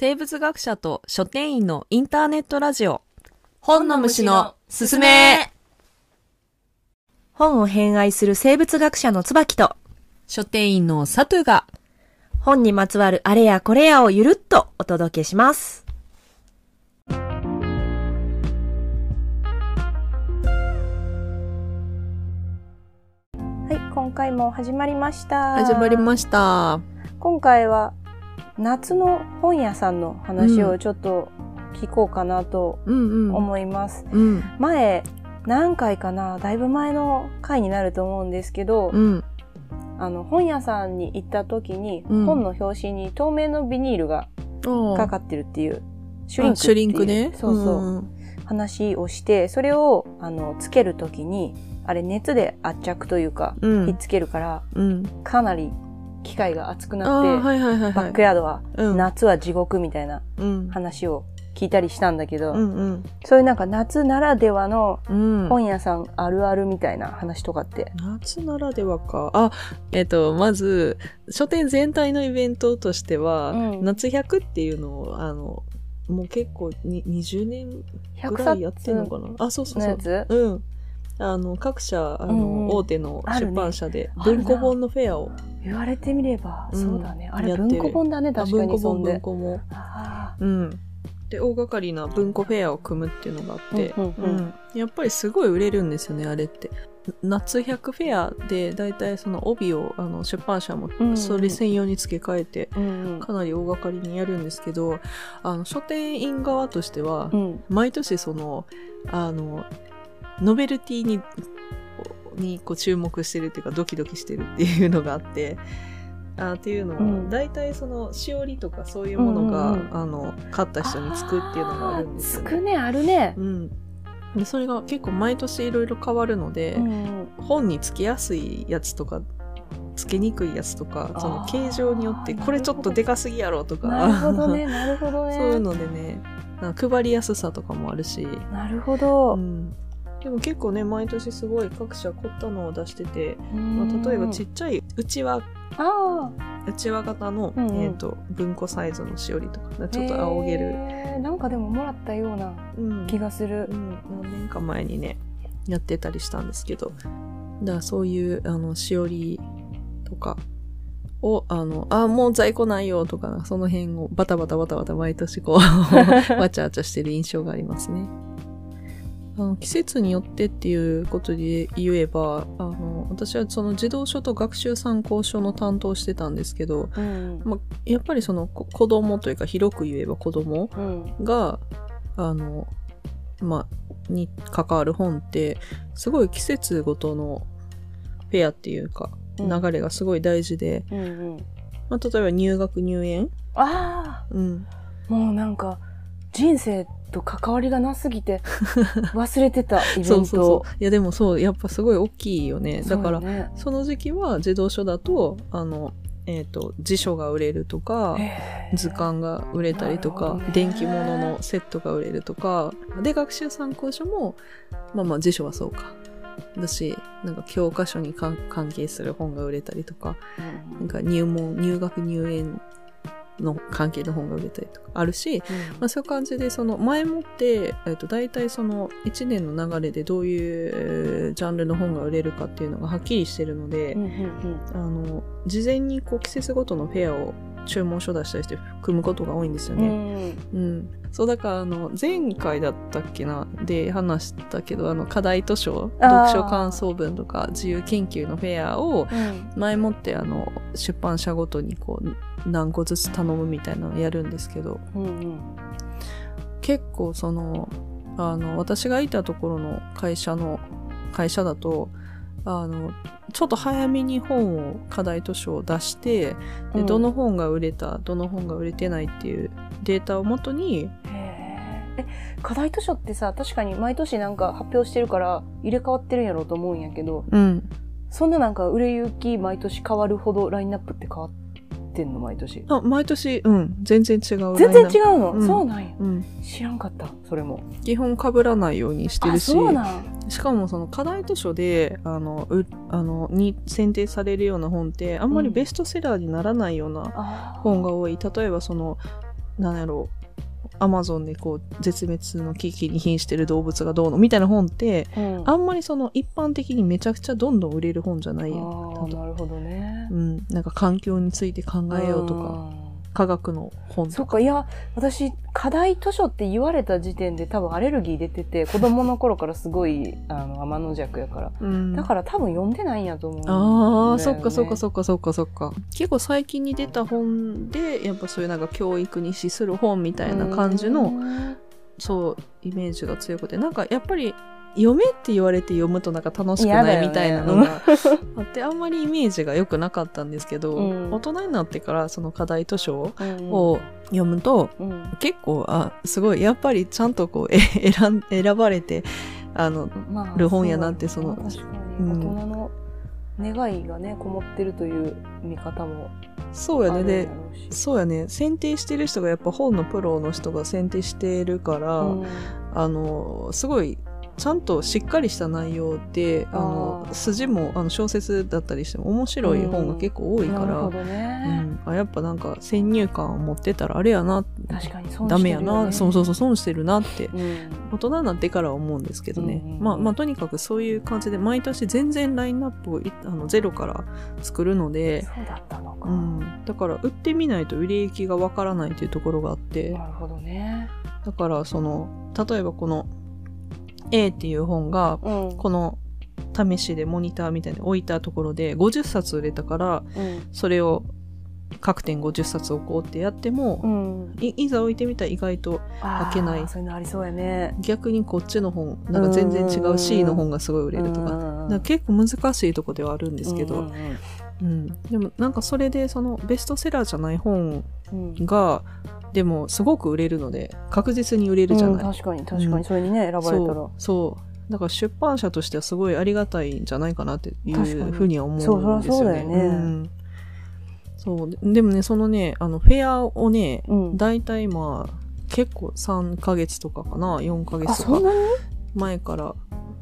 生物学者と書店員のインターネットラジオ本の虫のすすめ本を偏愛する生物学者の椿と書店員のサトゥが本にまつわるあれやこれやをゆるっとお届けします。はい、今回も始まりました。始まりました今回は夏の本屋さんの話をちょっと聞こうかなと思います。うん。前、何回かなだいぶ前の回になると思うんですけど、うん。あの本屋さんに行った時に、うん。本の表紙に透明のビニールがかかってるっていうシュリンクシュリンクね。そうそう、んん。話をしてそれをあのつける時にあれ熱で圧着というか、うん。ひっつけるからうん。かなり機械が熱くあなって、ーはいはいはいバッはいクヤードは、うん。夏は地獄みたいなうん。話を聞いたりしたんだけど、うんうん。そういうなんか夏ならではのうん。本屋さんあるあるみたいな話とかって、夏ならではか。あ、えっ、と、まず、書店全体のイベントとしては、うん。夏100っていうのを、あの、もう結構に20年ぐ100らいやってんのかな？あ、そうそうそう。ん。あの、各社、あの、うんうん。大手の出版社で、あるな。文庫本のフェアを、言われてみれば、うん。そうだね。あれやってる。文庫本だねあ確か文庫本、にそんで。文庫も。あうん。で、大掛かりな文庫フェアを組むっていうのがあって、うんうんうん。やっぱりすごい売れるんですよね、あれって。夏100フェアで、だいたいその帯をあの出版社もうんうん。それ専用に付け替えて、かなり大掛かりにやるんですけど、あの書店員側としては、うん。毎年その、あの、ノベルティに、にこう注目してるっていうかドキドキしてるっていうのがあって、あっていうのは、うん。大体そのしおりとかそういうものが、うんうんうん。あの買った人につくっていうのがあるんですよ、あーつくねあるね。う、ん、でそれが結構毎年いろいろ変わるので、うん本につけやすいやつとかつけにくいやつとかその形状によってこれちょっとでかすぎやろとかなるほどねなるほどね。そういうのでね配りやすさとかもあるし、なるほど、うん、でも結構ね毎年すごい各社凝ったのを出してて、うん。まあ、例えばちっちゃいうちわ。あうちわ型の、うんうん。えー、と文庫サイズのしおりとかあちょっと仰げる、へーなんかでももらったようなうん。気がする。う、ん、何年か前にねやってたりしたんですけど。だからそういうあのしおりとかをあのあもう在庫ないよとかその辺をバタバタバタバタ毎年こう わちゃわちゃしてる印象がありますね。あの季節によってっていうことで言えばあの私はその児童書と学習参考書の担当してたんですけどうん。まやっぱりそのこ子供というか広く言えば子供うん。があのまあに関わる本ってすごい季節ごとのフェアっていうかうん。流れがすごい大事で、うんうん。まあ、例えば入学入園、あうん、あもうなんか人生と関わりがなすぎて 忘れてたイベント。そうそういやでもそうやっぱすごい大きいよね。だからそねその時期は児童書だとあの、えー、と辞書が売れるとか図鑑が売れたりとか、ね。電気物のセットが売れるとかで学習参考書もまあまあ辞書はそうか。だしなんか教科書に関係する本が売れたりとかうん。なんか入門入学入園の関係の本が売れたりとかあるし、まあ、そういう感じでその前もって、えっと大体その1年の流れでどういうジャンルの本が売れるかっていうのがはっきりしてるので、うんうんうん。あの事前にこう季節ごとのフェアを注文書出したりして組むことが多いんですようね。ん。うん、そうだからあの前回だったっけなで話したけどあの課題図書読書感想文とか自由研究のフェアをうん。前もってあの出版社ごとにこう何個ずつ頼むみたいなのをやるんですけどうんうん。結構そのあの私がいたところの会社の会社だとあのちょっと早めに本を課題図書を出してでうん。どの本が売れたどの本が売れてないっていうデータをもとにえ課題図書ってさ確かに毎年なんか発表してるから入れ替わってるんやろうと思うんやけどうん。そんななんか売れ行き毎年変わるほどラインナップって変わってんの毎年？あ毎年うん。全然違う全然違う、うの、うん。そうなんや。うん、知らんかったそれも。基本被らないようにしてあるし。そうなんしかもその課題図書であのうあのに選定されるような本ってあんまりベストセラーにならないような本が多い、例えばそのなんやろう、アマゾンでこう、絶滅の危機に瀕してる動物がどうのみたいな本って、うん。あんまりその一般的にめちゃくちゃどんどん売れる本じゃない。やなるほどね。う。ん、なんか環境について考えようとか、うん科学の本。そっか、いや、私、課題図書って言われた時点で多分アレルギー出てて、子供の頃からすごい、あの、天の弱やから。うんだから多分読んでないんやと思う、ああ、そっかそっかっそっかそっかそっか。結構最近に出た本で、やっぱそういうなんか教育に資する本みたいな感じの、そう、イメージが強くて、なんかやっぱり、読めって言われて読むとなんか楽しくないみたいなのが あって、あんまりイメージが良くなかったんですけど、うん。大人になってからその課題図書うん。を読むと、うん。結構、あ、すごい、やっぱりちゃんとこう、え選ん、選ばれて、あの、まる本やなってその確かに。うん。大人の願いがねこもってるという見方もそうやね。でそうやね。選定してる人がやっぱ本のプロの人が選定してるから、うん。あの、すごい、ちゃんとしっかりした内容で、あの筋も、あの、小説だったりしても面白い本が結構多いから、なるほどうね、ん、あやっぱなんか先入観を持ってたらあれやな、確かに損ダメやな、そうそうそう、損してるなって、うん。大人になってからは思うんですけどね。うんうんうん。まあ、まあ、とにかくそういう感じで、毎年全然ラインナップをいあのゼロから作るので、そうだったのか、うん、だから売ってみないと売れ行きがわからないというところがあって、なるほどね。だからその、例えばこの A っていう本が、うん。この試しでモニターみたいに置いたところで50冊売れたから、うん。それを各店50冊置こうってやっても、うん。いいざ置いてみたら意外と開けない。そういうのありそうやね。逆にこっちの本、なんか全然違う C の本がすごい売れるとか。結構難しいとこではあるんですけど、うんうんでもなんかそれでそのベストセラーじゃない本うん。うんがでもすごく売れるので確実に売れるじゃない、うん確かに確かうん。にそれにね選ばれたら、そう。だから出版社としてはすごいありがたいんじゃないかなっていうふうには思うんですよね。そうだよね。ん。そう。ででもねそのねあのフェアをねうん。大体まあ結構3ヶ月とかかな。4ヶあ月とか。前から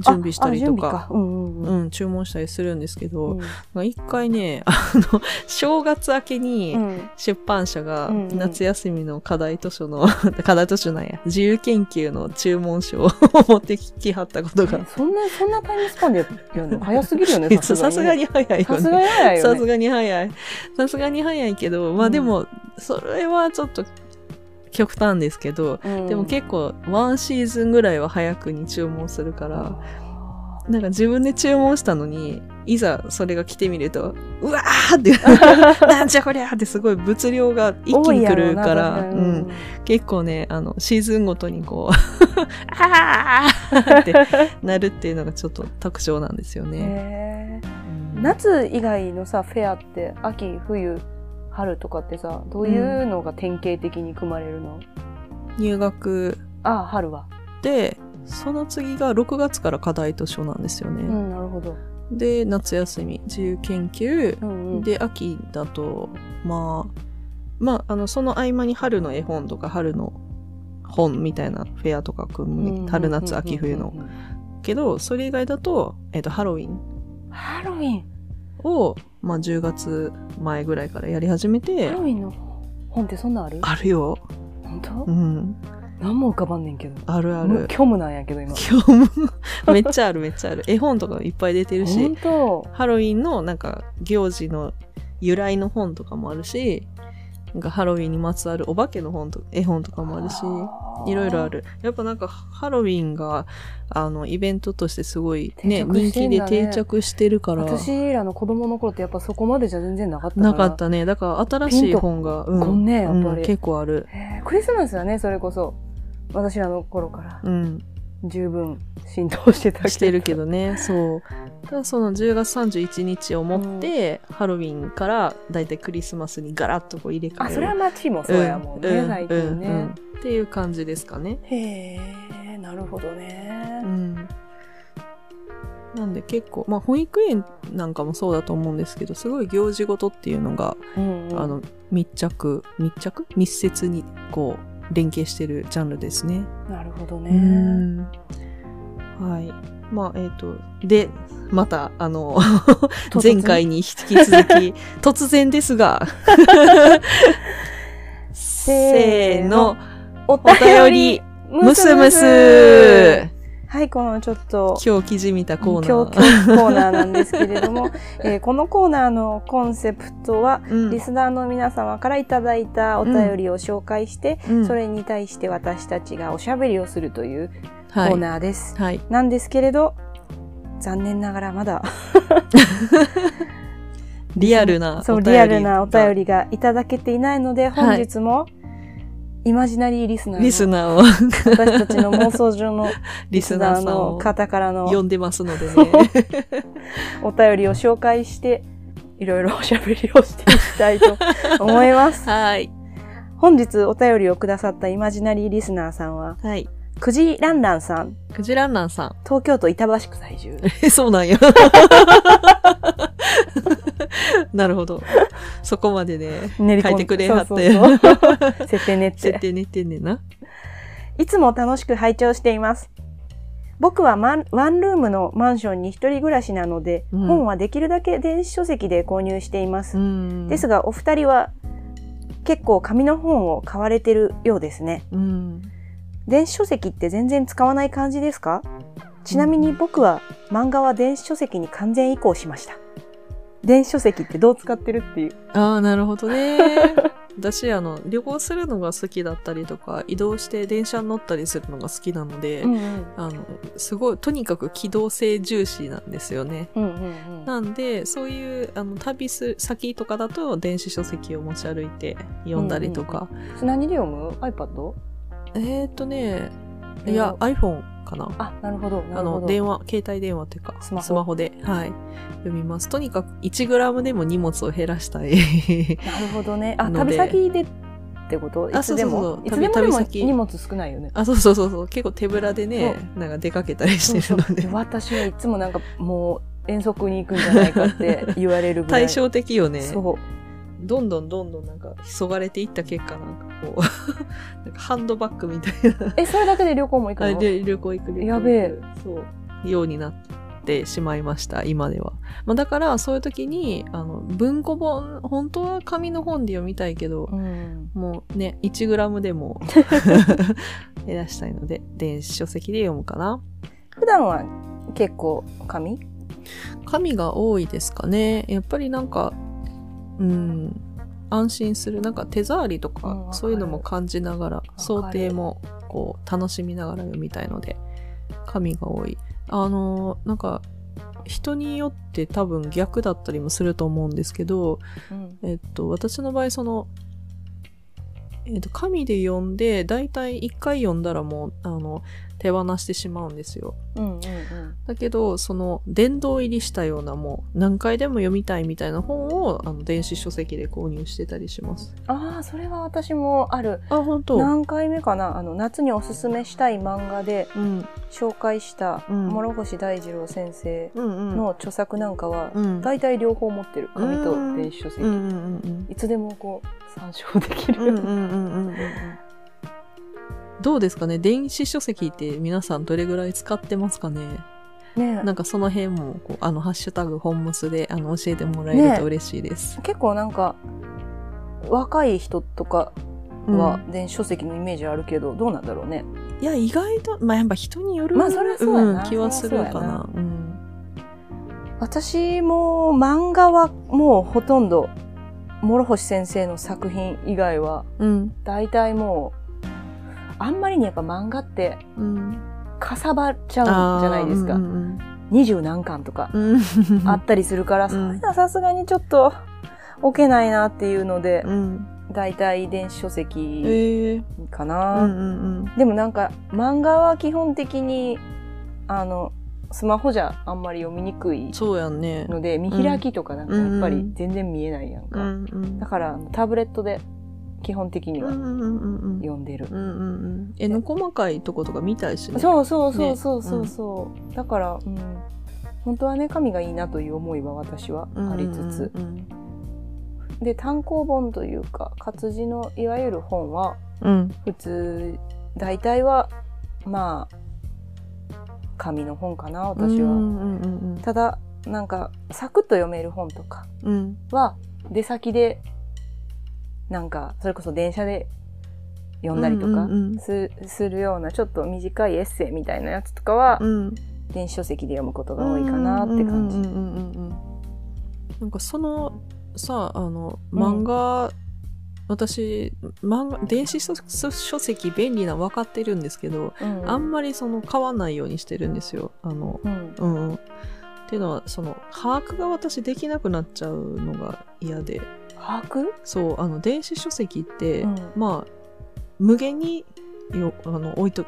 準備したりとか。うんうんうん。うん、注文したりするんですけど、うん。一回ね、あの、正月明けにうん。出版社が夏休みの課題図書の、課題図書なんや、自由研究の注文書を 持ってきはったことが。え、そんなそんなタイムスパンでやるの？早すぎるよねさすがに。早いよさすがね。に早いさすがに早い。さすがに早いけど、まあでも、それはちょっと極端ですけど、うん。でも結構ワンシーズンぐらいは早くに注文するから、なんか自分で注文したのに、いざそれが来てみると、うわーって、なんじゃこりゃーってすごい物量が一気に来るから、うん、結構ね、あの、シーズンごとにこう、あー。ってなるっていうのがちょっと特徴なんですよね。夏以外のさフェアって秋冬春とかってさどういうのが典型的に組まれるの、入学。あ春は。で、その次が6月から課題図書なんですよね。うんなるほど、で、夏休み、自由研究、うんうん、で、秋だと、まあ、まあ、あの、その合間に春の絵本とか春の本みたいなフェアとか組む、うん。春夏秋冬の。けど、それ以外だと、えっ、と、ハロウィン。ハロウィン。を、まあ、10月前ぐらいからやり始めてハロウ、ィンの本ってそんなんある？あるよ。本当、うん。何も浮かばんねんけどあるある。虚無なんやけど今今日も、めっちゃあるめっちゃある。絵本とかいっぱい出てるし本、当ハロウィンのなんか行事の由来の本とかもあるし、なんかハロウィンにまつわるお化けの本と絵本とかもあるし、いろいろある。やっぱなんかハロウィンが、あの、イベントとしてすごいね、定着人気で定着してるから、私らの子供の頃ってやっぱそこまでじゃ全然なかったからなかったね。だから新しい本が、うんねやっぱりうん結構ある。クリスマスはねそれこそ私らの頃からうん。十分浸透してたしてるけどね、そう。ただその10月31日をもって、ハロウィンからだいたいクリスマスにガラッとこう入れ替える。あそれは街もそうやもんね、うん最近ね、うんうんっていう感じですかね。へえなるほどね、うん。なんで結構、まあ保育園なんかもそうだと思うんですけど、すごい行事ごとっていうのが、うんうんあの、密着、密着？密接にこう、連携してるジャンルですね。なるほどうねん。はい。まあ、えっ、と、で、また、あの、前回に引き続き、突然ですが、せーの、おお便り、ムスムスはい、このちょっと、今日記事見たコーナ今ー。日今日コーナーなんですけれども、えーこのコーナーのコンセプトは、うんリスナーの皆様からいただいたお便りを紹介して、うんそれに対して私たちがおしゃべりをするというコはいーナーです。はい。なんですけれど、残念ながらまだ、リアルなそう、お便りリアルなお便り。りがいただけていないので、本日も、イマジナリーリスナーのリスナーを、私たちの妄想上の リリススナーの方からの呼んでますのでね。お便りを紹介して、いろいろおしゃべりをしていきたいと思います。はい。本日お便りをくださったイマジナリーリスナーさんは、はい。くじらんらんさん、クジランナンさん。東京都板橋区在住。え、そうなんや。なるほど。そこまでね、練り込ん書いてくれはって。そうそうそう設定練って設。定寝てんねんな。いつも楽しく拝聴しています。僕はマンワンルームのマンションに一人暮らしなので、うん本はできるだけ電子書籍で購入しています。うん。ですが、お二人は結構紙の本を買われてるようですね。うん。電子書籍って全然使わない感じですか？ちなみに僕は漫画は電子書籍に完全移行しました。電子書籍ってどう使ってるっていう。ああ、なるほどね。私、あの、旅行するのが好きだったりとか、移動して電車に乗ったりするのが好きなので、うんあの、すごい、とにかく機動性重視なんですよね。うん。うんうんなんで、そういう、あの、旅する先とかだと、電子書籍を持ち歩いて読んだりとか。うん。何で読む ?iPad? えーっとね、いや、iPhone かな。あ、なるほど。なあの。電話、携帯電話っていうか、スマホで、はい、読みます。とにかく、1g でも荷物を減らしたい。なるほどね。あ、旅先でってこと？いあつでもそうそうそういつでも？でも旅先荷物少ないよね。あ、そうそうそうそう。結構手ぶらでね、なんか出かけたりしてるので。私はいつもなんかもう遠足に行くんじゃないかって言われるぐらい。対照的よね。そう。どんどんどんどんなんか、そがれていった結果、なんかこう、なんかハンドバッグみたいな。え、それだけで旅行も行くあの？で旅行行く旅行行くやべえ。そう。ようになってしまいました、今では。まあ、だから、そういう時に、あの、文庫本、本当は紙の本で読みたいけど、うん。もうね、1g でも 減らしたいので、電子書籍で読むかな。普段は結構紙？紙が多いですかね。やっぱりなんか、うん、安心する。なんか手触りとか、そういうのも感じながら、る想定もこう楽しみながら読みたいので、紙が多い。あの、なんか、人によって多分逆だったりもすると思うんですけど、うん。えっと、私の場合、その、えっと、紙で読んで、だいたい1回読んだらもう、あの、手放してしまうんですよ。うんうんうん。だけど、その、殿堂入りしたようなもう、何回でも読みたいみたいな本を、あの、電子書籍で購入してたりします。ああ、それは私もある。あ、本当？何回目かな？あの、夏におすすめしたい漫画でうん。紹介した、うん諸星大二郎先生。の著作なんかは、うん、大体両方持ってる。紙と電子書籍。いつでもこう、参照できる。どうですかね？電子書籍って皆さんどれぐらい使ってますかね？ねなんかその辺もこう、あの、ハッシュタグ本ムスであの教えてもらえると嬉しいです。結構なんか、若い人とかうんは電子書籍のイメージあるけど、どうなんだろうね？いや、意外と、まあ、やっぱ人による、まあそりゃそうやなうん気はするかな。うん。私も漫画はもうほとんど諸星先生の作品以外はうん。大体もうあんまりにやっぱ漫画ってうん。かさばっちゃうんじゃないですかあーうん二十、何巻とか。あったりするから、んそういうのはさすがにちょっと置けないなっていうので、うん。大体電子書籍ええかな。でもなんか漫画は基本的にあのスマホじゃあんまり読みにくいそうやんね。ので見開きとかなんかやっぱり全然見えないやんうか。だからタブレットで基本的には。読んでる。絵の細かいとことか見たいしね。そうそうそうそうそうそう、だから、うん、本当はね紙がいいなという思いは私はありつつ、うんで単行本というか活字のいわゆる本はうんうん。普通大体はまあ紙の本かな私は、ただなんかサクッと読める本とかうん。は出先でなんかそれこそ電車で読んだりとかうんうんうん。す,、するようなちょっと短いエッセイみたいなやつとかは、うん。電子書籍で読むことが多いかなって感じ。うんうんうんうん。うんなんかそのさあのうん。漫画、私漫画電子書書籍便利なの分かってるんですけど、うん。あんまりその買わないようにしてるんですよ。あのうん。うんうん。っていうのはその把握が私できなくなっちゃうのが嫌で把握？そうあの電子書籍って、うん。まあ無限によあの置いと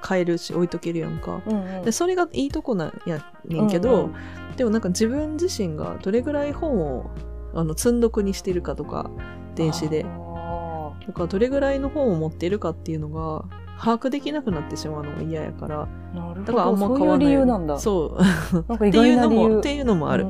買えるし置いとけるやんか。うんうん。でそれがいいとこなんやねんけど、うんうん。でもなんか自分自身がどれぐらい本をあの積んどくにしてるかとか電子で。あだからどれぐらいの本を持っているかっていうのが把握できなくなってしまうのが嫌やから。だからあんまどそういう買わない。そう。っていうのもっていうのもある、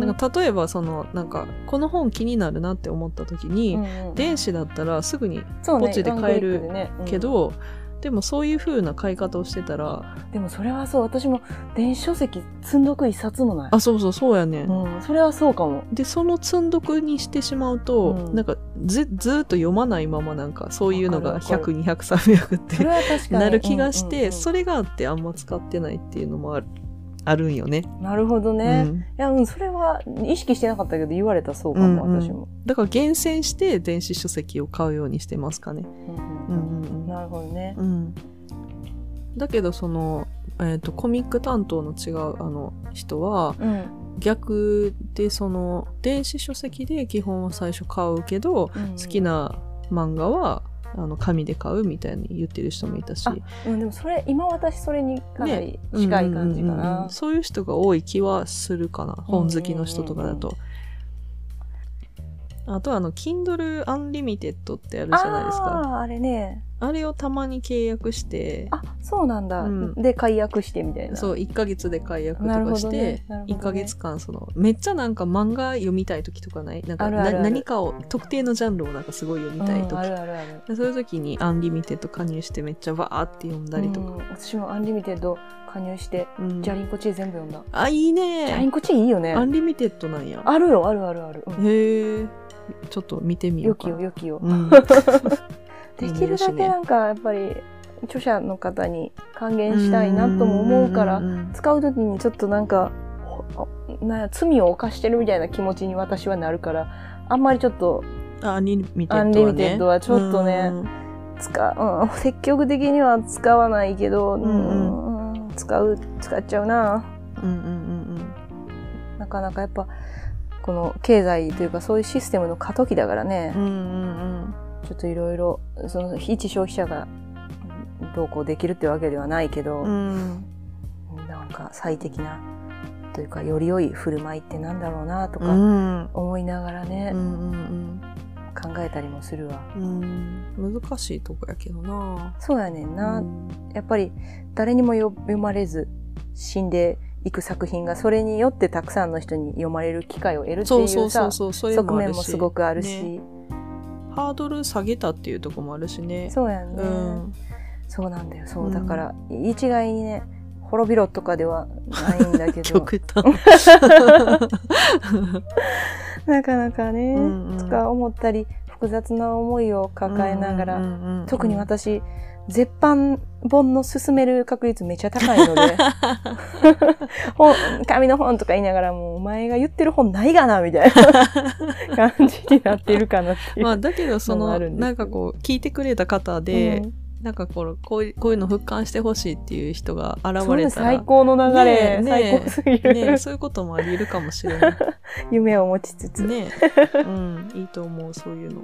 ななんか例えばそのなんかこの本気になるなって思った時に、電子だったらすぐにポチで買えるワンクリックでね。うん。けど、でもそういう風な買い方をしてたらでもそれはそう。私も電子書籍積んどく一冊もない。あそうそうそうやね、うん、それはそうかも。でその積んどくにしてしまうと、うん。なんかずずーっと読まないままなんかそういうのがわかる100200300って。なる気がして、うんうんうん。それがあってあんま使ってないっていうのもあるあるんよね、なるほどね。うんいや、うん、それは意識してなかったけど言われたらそうかも、うんうん私も。だから厳選して電子書籍を買うようにしてますかねうんうんうんうんなるほどね。うんだけどその、えー、とコミック担当の違うあの人はうん。逆でその電子書籍で基本は最初買うけど、好好き。な漫画はあの紙で買うみたいに言ってる人もいたし、あうん、でもそれ、今私それにかなり近い感じかうんうんうんうな。んそういう人が多い気はするかな本好きの人とかだと。あとはあの Kindle Unlimited ってあるじゃないですかああ、あれね。あれをたまに契約してあ、そうなんだ。うんで、解約してみたいな。そう1ヶ月で解約とかして、ねね1ヶ月間そのめっちゃなんか漫画読みたい時とかない？なんか何かを特定のジャンルをなんかすごい読みたい時、うんあるあるある。でそういう時に Unlimited 加入してめっちゃバーって読んだりとか、うん私も Unlimited 加入して、うんじゃりン子チエ全部読んだ。あいいジャリンねコチーいいよねア。ンリミテッドなんやあるよ、あるあるある。うんへえちょっと見てみようかよきよ、よきよ。うん、できるだけなんかやっぱり著者の方に還元したいなとも思うから使う時にちょっとなんかほな罪を犯してるみたいな気持ちに私はなるからあんまりちょっとあ Unlimited はちょっとねうん使う、うん、積極的には使わないけど、うんん。うん使う使っちゃうな。うんうんうん。なかなかやっぱこの経済というかそういうシステムの過渡期だからね、うんうんうんちょっといろいろその一消費者がどうこうできるってわけではないけど、うん。なんか最適なというかより良い振る舞いってなんだろうなとうかん。思いながらね、うんうん考えたりもするわ。うん。うん難しいとこやけどな。そうやねんな、うん。やっぱり誰にもよ読まれず死んでいく作品がそれによってたくさんの人に読まれる機会を得るっていうさ側面もすごくあるし、ねハードル下げたっていうとこもあるしね。そうやんね、うん。そうなんだよ。そう、うん。だから一概にね滅びろとかではないんだけど。極端。なかなかね、うんうん。とか思ったり複雑な思いを抱えながら、特に私絶版本の進める確率めちゃ高いので。本紙の本とか言いながらもうお前が言ってる本ないがなみたいな。感じになってるかなっていう。まあだけどそのなんかこう聞いてくれた方で、うん。なんかこうこういうこういうの復刊してほしいっていう人が現それれたら最高の流れ、ねえねえ最高すぎる、ねそういうこともあり得るかもしれない。夢を持ちつつ、ねうんいいと思うそういうの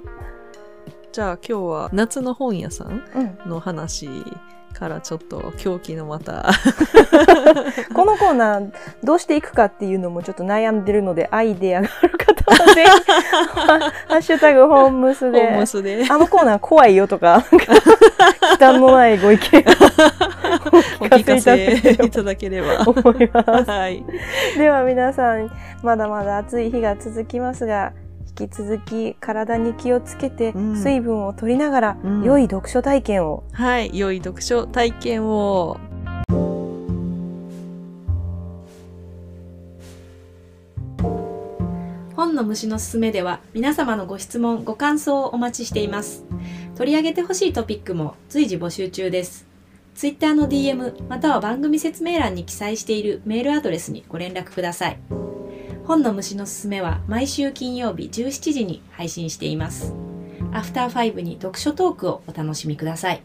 じゃあ今日は夏の本屋さんうん、の話からちょっと狂気のまた。このコーナーどうしていくかっていうのもちょっと悩んでるのでアイデアがある方はぜひ ハッシュタグホームスホでームスで。あのコーナー怖いよとか、忌憚のないご意見 お聞かせせいただければ。思います。はい。では皆さん、まだまだ暑い日が続きますが、引き続き体に気をつけて、うん水分を取りながら、うん良い読書体験を。はい良い読書体験を本の虫のすすめでは皆様のご質問ご感想をお待ちしています取り上げてほしいトピックも随時募集中です。Twitter の DM または番組説明欄に記載しているメールアドレスにご連絡ください。本の虫のすすめは毎週金曜日17時に配信しています。アフターファイブに読書トークをお楽しみください。